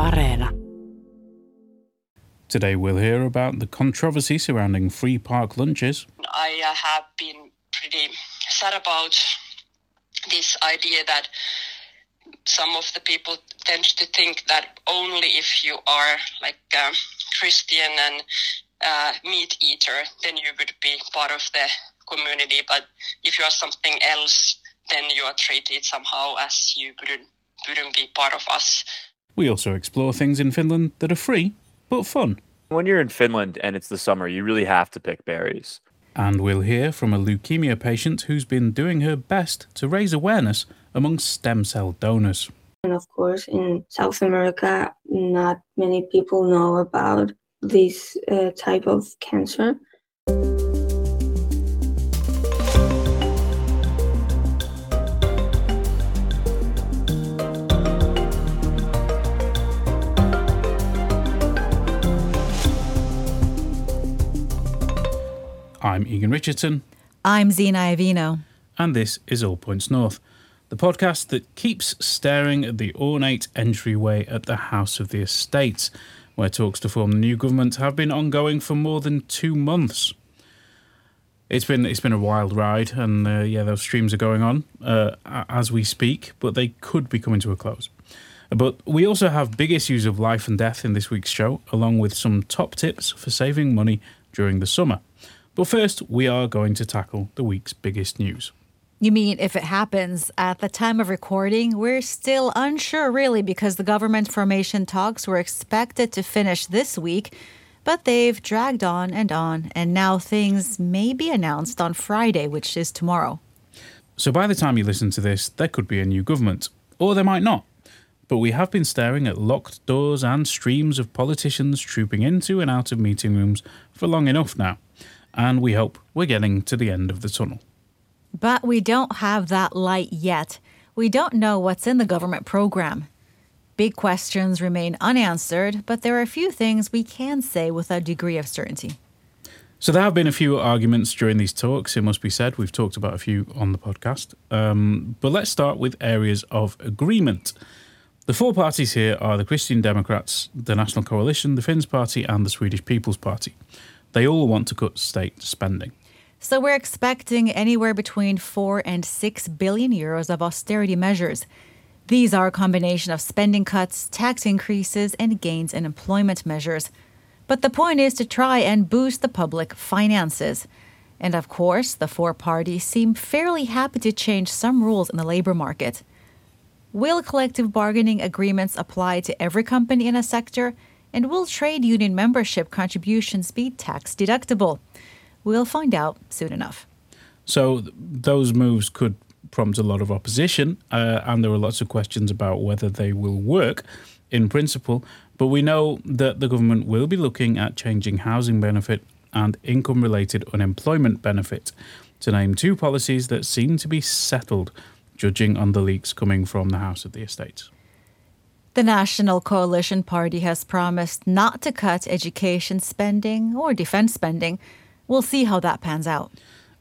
Areena. Today we'll hear about the controversy surrounding free park lunches. I uh, have been pretty sad about this idea that some of the people tend to think that only if you are like um, Christian and uh, meat eater, then you would be part of the community. But if you are something else, then you are treated somehow as you wouldn't wouldn't be part of us. We also explore things in Finland that are free but fun. When you're in Finland and it's the summer, you really have to pick berries. And we'll hear from a leukemia patient who's been doing her best to raise awareness among stem cell donors. And of course, in South America, not many people know about this uh, type of cancer. I'm Egan Richardson. I'm Zena Iovino. And this is All Points North, the podcast that keeps staring at the ornate entryway at the House of the Estates, where talks to form the new government have been ongoing for more than two months. It's been it's been a wild ride, and uh, yeah, those streams are going on uh, as we speak, but they could be coming to a close. But we also have big issues of life and death in this week's show, along with some top tips for saving money during the summer. But first, we are going to tackle the week's biggest news. You mean if it happens at the time of recording? We're still unsure, really, because the government formation talks were expected to finish this week, but they've dragged on and on, and now things may be announced on Friday, which is tomorrow. So by the time you listen to this, there could be a new government, or there might not. But we have been staring at locked doors and streams of politicians trooping into and out of meeting rooms for long enough now and we hope we're getting to the end of the tunnel. But we don't have that light yet. We don't know what's in the government program. Big questions remain unanswered, but there are a few things we can say with a degree of certainty. So there have been a few arguments during these talks, it must be said. We've talked about a few on the podcast. Um, but let's start with areas of agreement. The four parties here are the Christian Democrats, the National Coalition, the Finns Party, and the Swedish People's Party. They all want to cut state spending. So we're expecting anywhere between 4 and 6 billion euros of austerity measures. These are a combination of spending cuts, tax increases, and gains in employment measures. But the point is to try and boost the public finances. And of course, the four parties seem fairly happy to change some rules in the labor market. Will collective bargaining agreements apply to every company in a sector? And will trade union membership contributions be tax deductible? We'll find out soon enough. So, those moves could prompt a lot of opposition, uh, and there are lots of questions about whether they will work in principle. But we know that the government will be looking at changing housing benefit and income related unemployment benefit, to name two policies that seem to be settled, judging on the leaks coming from the House of the Estates. The National Coalition Party has promised not to cut education spending or defense spending. We'll see how that pans out.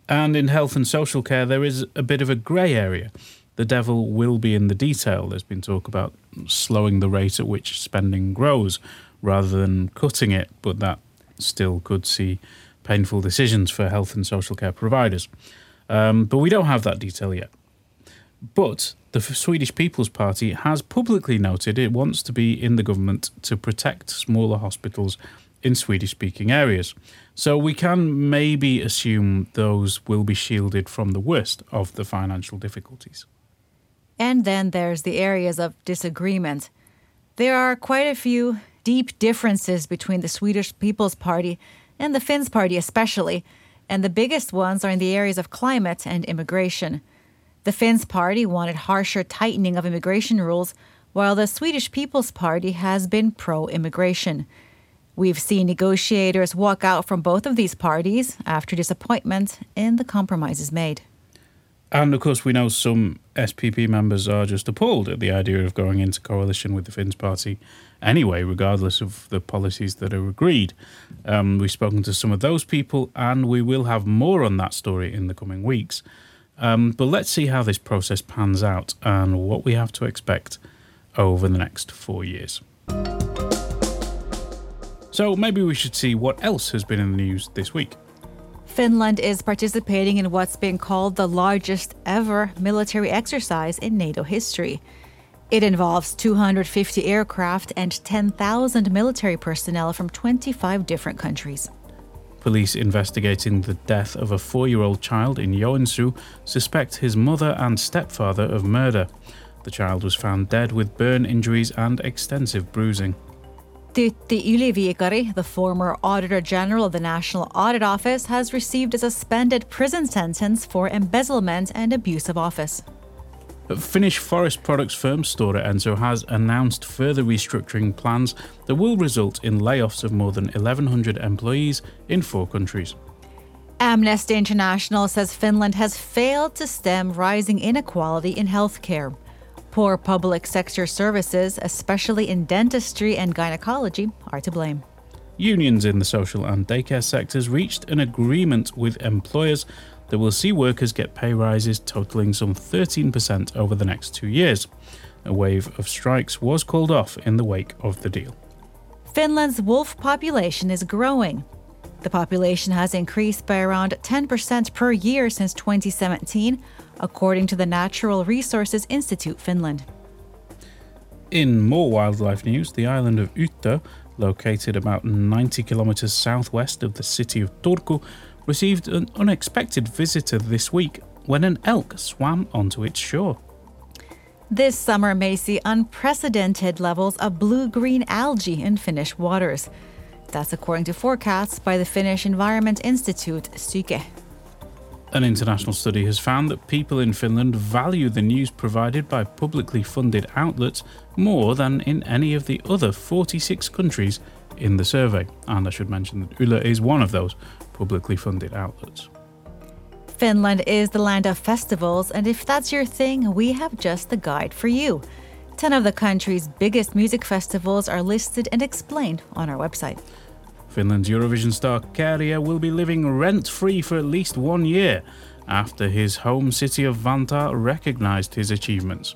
And in health and social care, there is a bit of a grey area. The devil will be in the detail. There's been talk about slowing the rate at which spending grows rather than cutting it, but that still could see painful decisions for health and social care providers. Um, but we don't have that detail yet. But the Swedish People's Party has publicly noted it wants to be in the government to protect smaller hospitals in Swedish speaking areas. So we can maybe assume those will be shielded from the worst of the financial difficulties. And then there's the areas of disagreement. There are quite a few deep differences between the Swedish People's Party and the Finns Party, especially, and the biggest ones are in the areas of climate and immigration. The Finns party wanted harsher tightening of immigration rules, while the Swedish People's Party has been pro immigration. We've seen negotiators walk out from both of these parties after disappointment in the compromises made. And of course, we know some SPP members are just appalled at the idea of going into coalition with the Finns party anyway, regardless of the policies that are agreed. Um, we've spoken to some of those people, and we will have more on that story in the coming weeks. Um, but let's see how this process pans out and what we have to expect over the next four years. So maybe we should see what else has been in the news this week. Finland is participating in what's been called the largest ever military exercise in NATO history. It involves 250 aircraft and 10,000 military personnel from 25 different countries. Police investigating the death of a four year old child in Joensuu suspect his mother and stepfather of murder. The child was found dead with burn injuries and extensive bruising. Tytti Yli-Viikari, the former Auditor General of the National Audit Office, has received a suspended prison sentence for embezzlement and abuse of office. Finnish forest products firm Stora Enso has announced further restructuring plans that will result in layoffs of more than 1,100 employees in four countries. Amnesty International says Finland has failed to stem rising inequality in healthcare. Poor public sector services, especially in dentistry and gynecology, are to blame. Unions in the social and daycare sectors reached an agreement with employers that will see workers get pay rises totaling some 13% over the next two years. A wave of strikes was called off in the wake of the deal. Finland's wolf population is growing. The population has increased by around 10% per year since 2017, according to the Natural Resources Institute Finland. In more wildlife news, the island of Utö, located about 90 kilometers southwest of the city of Turku, received an unexpected visitor this week when an elk swam onto its shore. This summer may see unprecedented levels of blue green algae in Finnish waters. That's according to forecasts by the Finnish Environment Institute, Syke. An international study has found that people in Finland value the news provided by publicly funded outlets more than in any of the other 46 countries in the survey. And I should mention that Yle is one of those publicly funded outlets. Finland is the land of festivals, and if that's your thing, we have just the guide for you. 10 of the country's biggest music festivals are listed and explained on our website. Finland's Eurovision star Käärijä will be living rent free for at least one year after his home city of Vantaa recognized his achievements.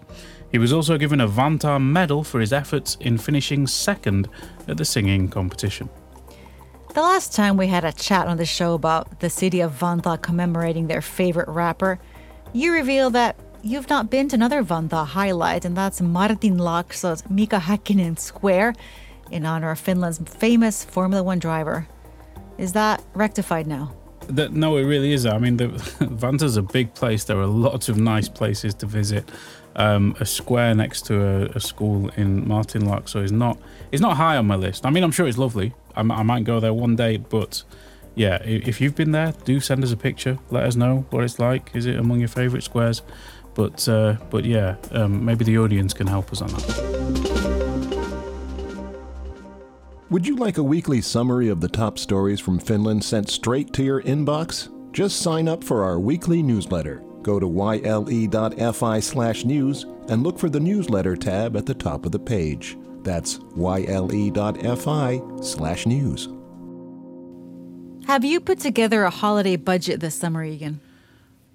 He was also given a Vantaa medal for his efforts in finishing second at the singing competition. The last time we had a chat on the show about the city of Vantaa commemorating their favorite rapper, you revealed that you've not been to another Vantaa highlight, and that's Martinlaakso's Mika Häkkinen Square in honor of Finland's famous Formula One driver. Is that rectified now? That, no, it really is. I mean, the, Vantaa's a big place. There are lots of nice places to visit. Um, a square next to a, a school in Martinlaakso is not it's not high on my list. I mean, I'm sure it's lovely. I, I might go there one day, but yeah, if you've been there, do send us a picture. Let us know what it's like. Is it among your favourite squares? But uh, but yeah, um, maybe the audience can help us on that. Would you like a weekly summary of the top stories from Finland sent straight to your inbox? Just sign up for our weekly newsletter. Go to yle.fi slash news and look for the newsletter tab at the top of the page. That's yle.fi slash news. Have you put together a holiday budget this summer, Egan?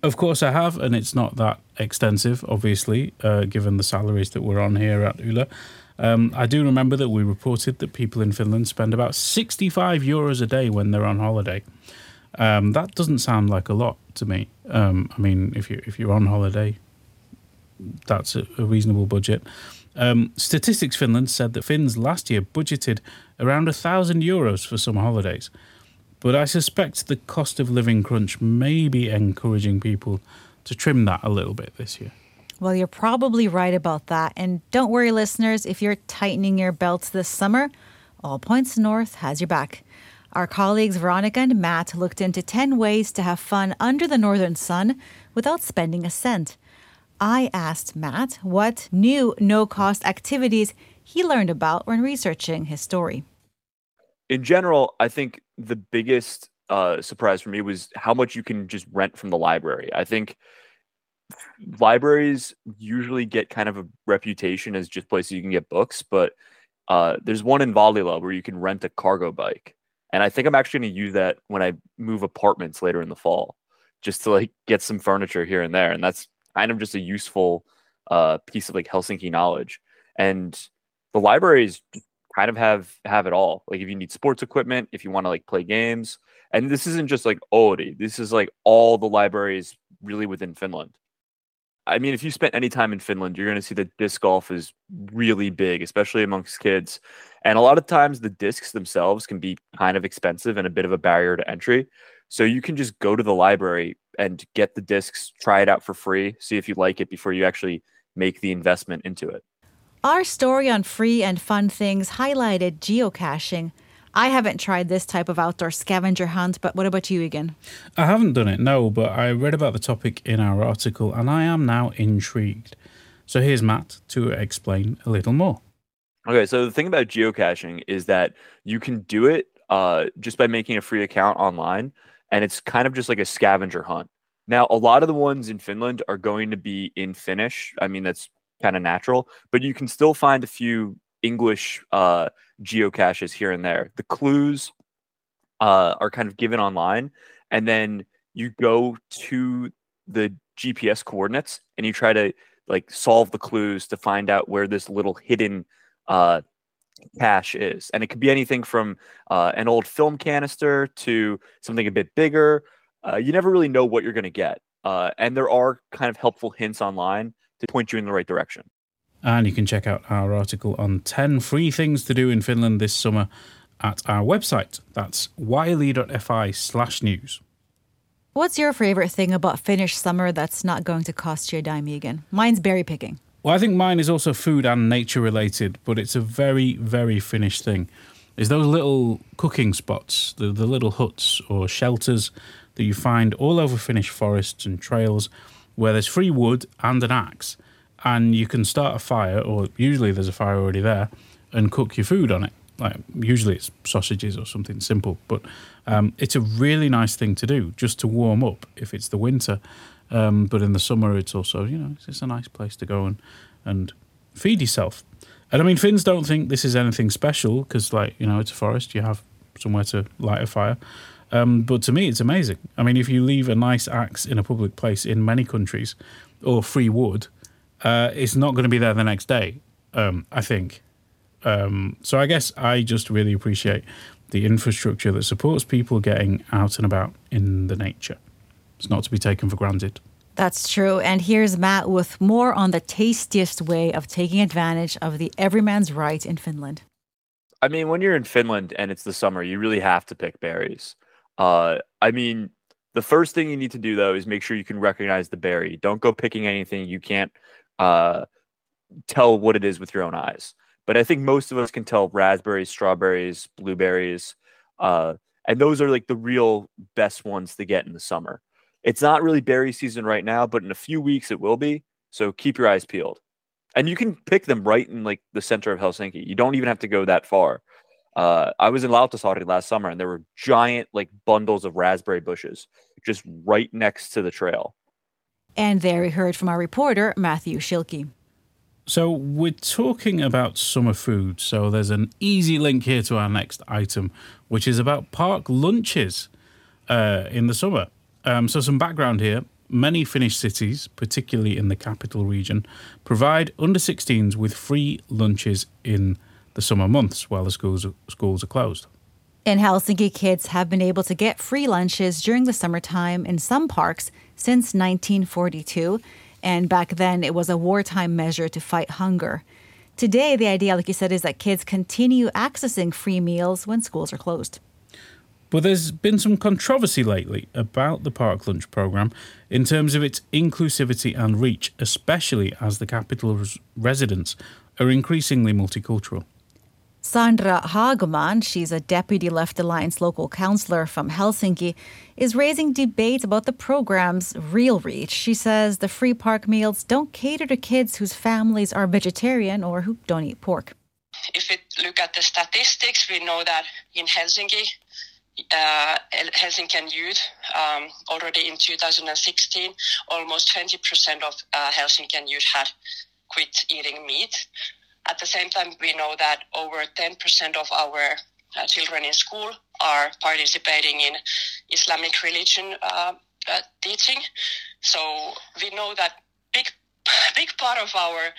Of course, I have, and it's not that extensive, obviously, uh, given the salaries that we're on here at Yle. Um, I do remember that we reported that people in Finland spend about 65 euros a day when they're on holiday. Um, that doesn't sound like a lot to me. Um, I mean, if you if you're on holiday, that's a, a reasonable budget. Um, Statistics Finland said that Finns last year budgeted around a thousand euros for summer holidays, but I suspect the cost of living crunch may be encouraging people to trim that a little bit this year. Well, you're probably right about that. And don't worry, listeners, if you're tightening your belts this summer, All Points North has your back. Our colleagues Veronica and Matt looked into 10 ways to have fun under the northern sun without spending a cent. I asked Matt what new no cost activities he learned about when researching his story. In general, I think the biggest uh, surprise for me was how much you can just rent from the library. I think libraries usually get kind of a reputation as just places you can get books, but uh, there's one in Vallila where you can rent a cargo bike. And I think I'm actually going to use that when I move apartments later in the fall, just to like get some furniture here and there. And that's kind of just a useful uh, piece of like Helsinki knowledge. And the library is kind of have have it all. Like if you need sports equipment, if you want to like play games, and this isn't just like Oodi. This is like all the libraries really within Finland. I mean, if you spent any time in Finland, you're going to see that disc golf is really big, especially amongst kids. And a lot of times the discs themselves can be kind of expensive and a bit of a barrier to entry. So you can just go to the library and get the discs, try it out for free, see if you like it before you actually make the investment into it. Our story on free and fun things highlighted geocaching. I haven't tried this type of outdoor scavenger hunt, but what about you, Egan? I haven't done it, no, but I read about the topic in our article and I am now intrigued. So here's Matt to explain a little more. Okay, so the thing about geocaching is that you can do it uh, just by making a free account online, and it's kind of just like a scavenger hunt. Now, a lot of the ones in Finland are going to be in Finnish. I mean, that's kind of natural, but you can still find a few English uh, geocaches here and there. The clues uh, are kind of given online, and then you go to the GPS coordinates and you try to like solve the clues to find out where this little hidden uh, cache is. And it could be anything from uh, an old film canister to something a bit bigger. Uh, you never really know what you're going to get. Uh, and there are kind of helpful hints online to point you in the right direction. And you can check out our article on 10 free things to do in Finland this summer at our website. That's yle.fi slash news. What's your favorite thing about Finnish summer that's not going to cost you a dime, Egan? Mine's berry picking. Well, I think mine is also food and nature related, but it's a very, very Finnish thing. Is those little cooking spots, the, the little huts or shelters that you find all over Finnish forests and trails where there's free wood and an axe and you can start a fire, or usually there's a fire already there, and cook your food on it. Like usually it's sausages or something simple, but um, it's a really nice thing to do just to warm up if it's the winter. Um, but in the summer, it's also you know it's a nice place to go and and feed yourself. And I mean, Finns don't think this is anything special because like you know it's a forest, you have somewhere to light a fire. Um, but to me, it's amazing. I mean, if you leave a nice axe in a public place in many countries, or free wood, uh, it's not going to be there the next day. Um, I think. Um, so I guess I just really appreciate the infrastructure that supports people getting out and about in the nature. It's not to be taken for granted. That's true. And here's Matt with more on the tastiest way of taking advantage of the everyman's right in Finland. I mean, when you're in Finland and it's the summer, you really have to pick berries. Uh, I mean, the first thing you need to do though is make sure you can recognize the berry. Don't go picking anything you can't uh, tell what it is with your own eyes. But I think most of us can tell raspberries, strawberries, blueberries, uh, and those are like the real best ones to get in the summer. It's not really berry season right now, but in a few weeks it will be. So keep your eyes peeled. And you can pick them right in like the center of Helsinki. You don't even have to go that far. Uh, I was in Lauttasaari last summer and there were giant like bundles of raspberry bushes just right next to the trail. And there we heard from our reporter, Matthew Schilke. So we're talking about summer food. So there's an easy link here to our next item, which is about park lunches uh, in the summer. Um, so some background here. Many Finnish cities, particularly in the capital region, provide under 16s with free lunches in the summer months while the schools schools are closed. In Helsinki, kids have been able to get free lunches during the summertime in some parks since 1942. And back then, it was a wartime measure to fight hunger. Today, the idea, like you said, is that kids continue accessing free meals when schools are closed. But there's been some controversy lately about the Park Lunch programme in terms of its inclusivity and reach, especially as the capital's residents are increasingly multicultural. Sandra Hagman, she's a deputy Left Alliance local councillor from Helsinki, is raising debates about the program's real reach. She says the free park meals don't cater to kids whose families are vegetarian or who don't eat pork. If we look at the statistics, we know that in Helsinki, uh, Helsinki youth um, already in 2016, almost 20% of uh, Helsinki youth had quit eating meat. At the same time, we know that over 10% of our uh, children in school are participating in Islamic religion uh, uh, teaching. So we know that big, big part of our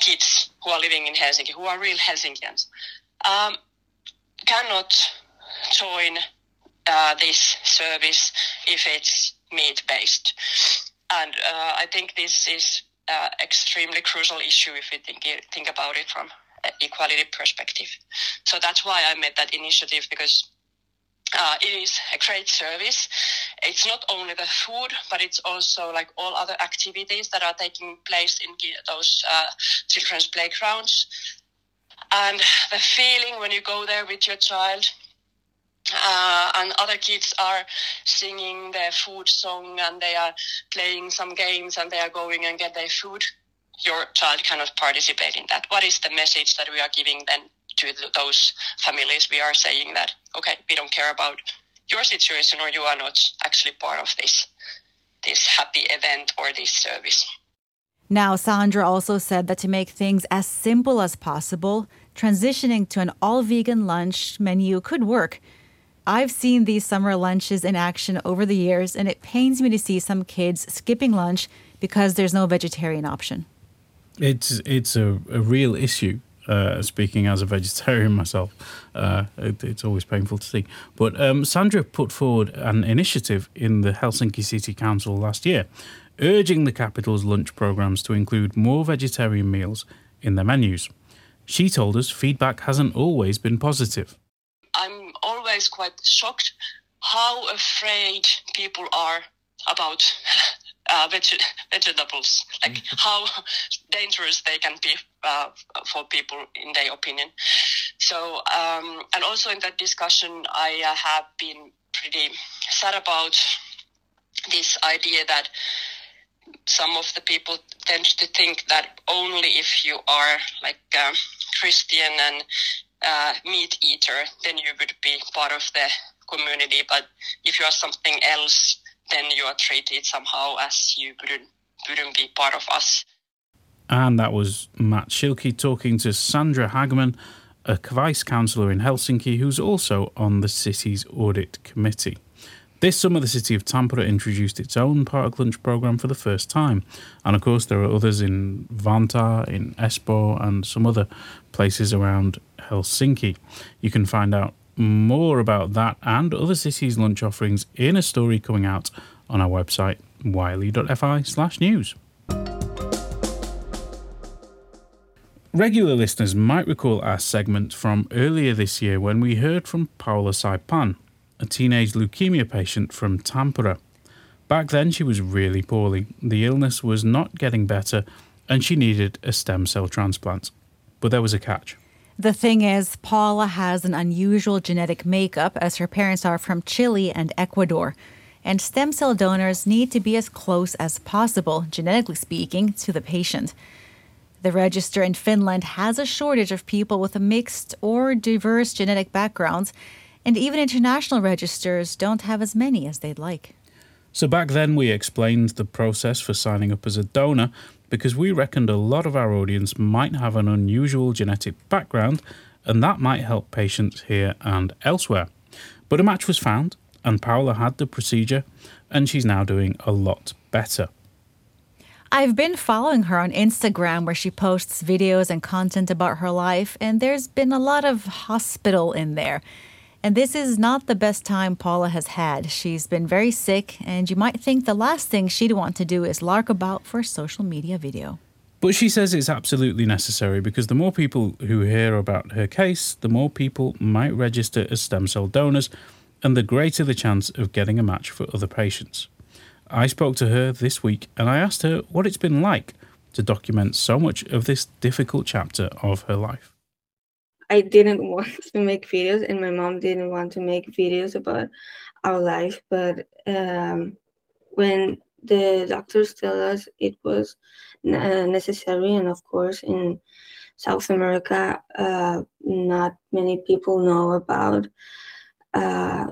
kids who are living in Helsinki, who are real Helsinkians, um, cannot join uh, this service if it's meat based. And uh, I think this is uh, extremely crucial issue if we think think about it from an equality perspective. So that's why I made that initiative because uh, it is a great service. It's not only the food, but it's also like all other activities that are taking place in those uh, children's playgrounds. And the feeling when you go there with your child, uh, and other kids are singing their food song and they are playing some games and they are going and get their food. Your child cannot participate in that. What is the message that we are giving then to those families? We are saying that okay we don't care about your situation or you are not actually part of this this happy event or this service. Now sandra also said that to make things as simple as possible transitioning to an all vegan lunch menu could work I've seen these summer lunches in action over the years, and it pains me to see some kids skipping lunch because there's no vegetarian option. It's it's a, a real issue. Uh, speaking as a vegetarian myself, uh, it, it's always painful to see. But um, Sandra put forward an initiative in the Helsinki City Council last year, urging the capital's lunch programs to include more vegetarian meals in their menus. She told us feedback hasn't always been positive. I'm always quite shocked how afraid people are about uh, veg- vegetables, like mm-hmm. how dangerous they can be uh, for people in their opinion. So, um, and also in that discussion, I uh, have been pretty sad about this idea that some of the people tend to think that only if you are like um, Christian and uh, meat eater, then you would be part of the community. But if you are something else, then you are treated somehow as you wouldn't, wouldn't be part of us. And that was Matt Schilke talking to Sandra Hagman, a vice councillor in Helsinki who's also on the city's audit committee. This summer, the city of Tampere introduced its own park lunch program for the first time. And of course, there are others in Vantaa, in Espoo, and some other places around Helsinki. You can find out more about that and other cities' lunch offerings in a story coming out on our website, yle.fi slash news. Regular listeners might recall our segment from earlier this year when we heard from Paula Saipan, a teenage leukemia patient from Tampere. Back then, she was really poorly. The illness was not getting better, and she needed a stem cell transplant. But there was a catch. The thing is, Paula has an unusual genetic makeup as her parents are from Chile and Ecuador. And stem cell donors need to be as close as possible, genetically speaking, to the patient. The register in Finland has a shortage of people with a mixed or diverse genetic backgrounds, and even international registers don't have as many as they'd like. So back then, we explained the process for signing up as a donor because we reckoned a lot of our audience might have an unusual genetic background, and that might help patients here and elsewhere. But a match was found, and Paula had the procedure, and she's now doing a lot better. I've been following her on Instagram where she posts videos and content about her life, and there's been a lot of hospital in there. And this is not the best time Paula has had. She's been very sick, and you might think the last thing she'd want to do is lark about for a social media video. But she says it's absolutely necessary because the more people who hear about her case, the more people might register as stem cell donors, and the greater the chance of getting a match for other patients. I spoke to her this week and I asked her what it's been like to document so much of this difficult chapter of her life. I didn't want to make videos, and my mom didn't want to make videos about our life. But um, when the doctors tell us it was uh, necessary, and of course, in South America, uh, not many people know about uh,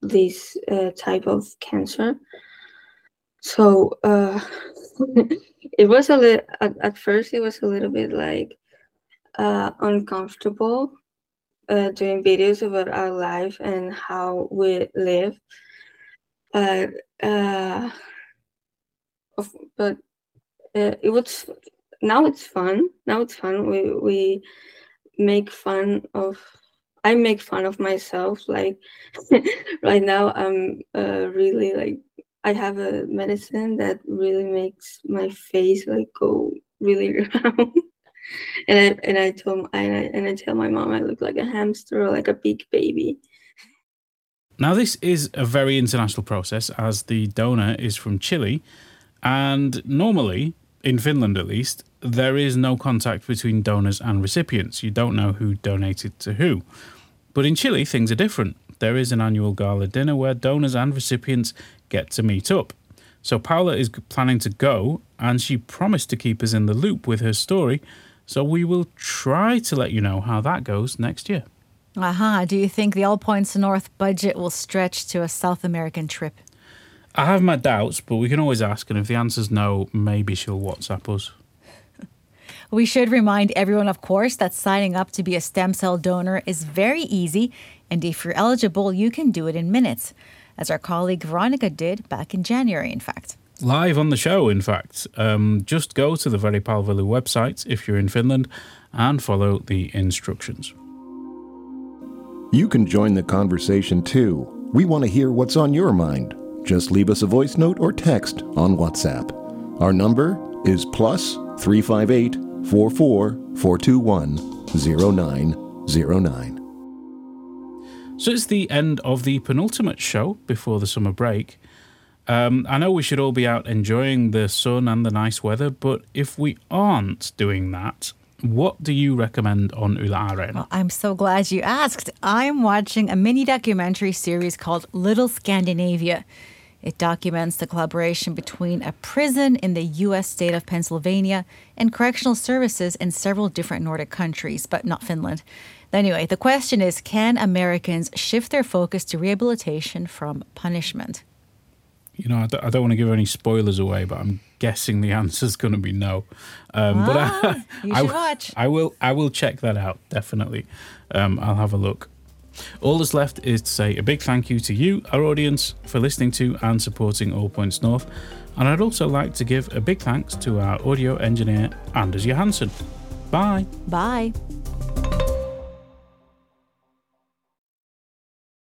this uh, type of cancer. So uh, it was a little. At, at first, it was a little bit like uh, uncomfortable uh, doing videos about our life and how we live. Uh, but uh, it was now it's fun. Now it's fun. We we make fun of. I make fun of myself. Like right now, I'm uh, really like I have a medicine that really makes my face like go really round. And I and I told I, and I tell my mom I look like a hamster or like a big baby. Now this is a very international process as the donor is from Chile, and normally in Finland at least there is no contact between donors and recipients. You don't know who donated to who. But in Chile things are different. There is an annual gala dinner where donors and recipients get to meet up. So Paula is planning to go, and she promised to keep us in the loop with her story. So we will try to let you know how that goes next year. Aha. Uh-huh. Do you think the All Points North budget will stretch to a South American trip? I have my doubts, but we can always ask, and if the answer's no, maybe she'll WhatsApp us. We should remind everyone, of course, that signing up to be a stem cell donor is very easy, and if you're eligible, you can do it in minutes as our colleague Veronica did back in January, in fact. Live on the show, in fact. Um, just go to the Veripalvelu website if you're in Finland and follow the instructions. You can join the conversation too. We want to hear what's on your mind. Just leave us a voice note or text on WhatsApp. Our number is plus 358 44 421 0909. So it's the end of the penultimate show before the summer break. Um, I know we should all be out enjoying the sun and the nice weather, but if we aren't doing that, what do you recommend on Yle Areena? Well, I'm so glad you asked. I'm watching a mini documentary series called Little Scandinavia. It documents the collaboration between a prison in the U.S. state of Pennsylvania and correctional services in several different Nordic countries, but not Finland. Anyway, the question is can Americans shift their focus to rehabilitation from punishment? You know, I don't, I don't want to give any spoilers away, but I'm guessing the answer's going to be no. Um, ah, but I, you should I, watch. I will. I will check that out definitely. Um, I'll have a look. All that's left is to say a big thank you to you, our audience, for listening to and supporting All Points North. And I'd also like to give a big thanks to our audio engineer, Anders Johansson. Bye. Bye.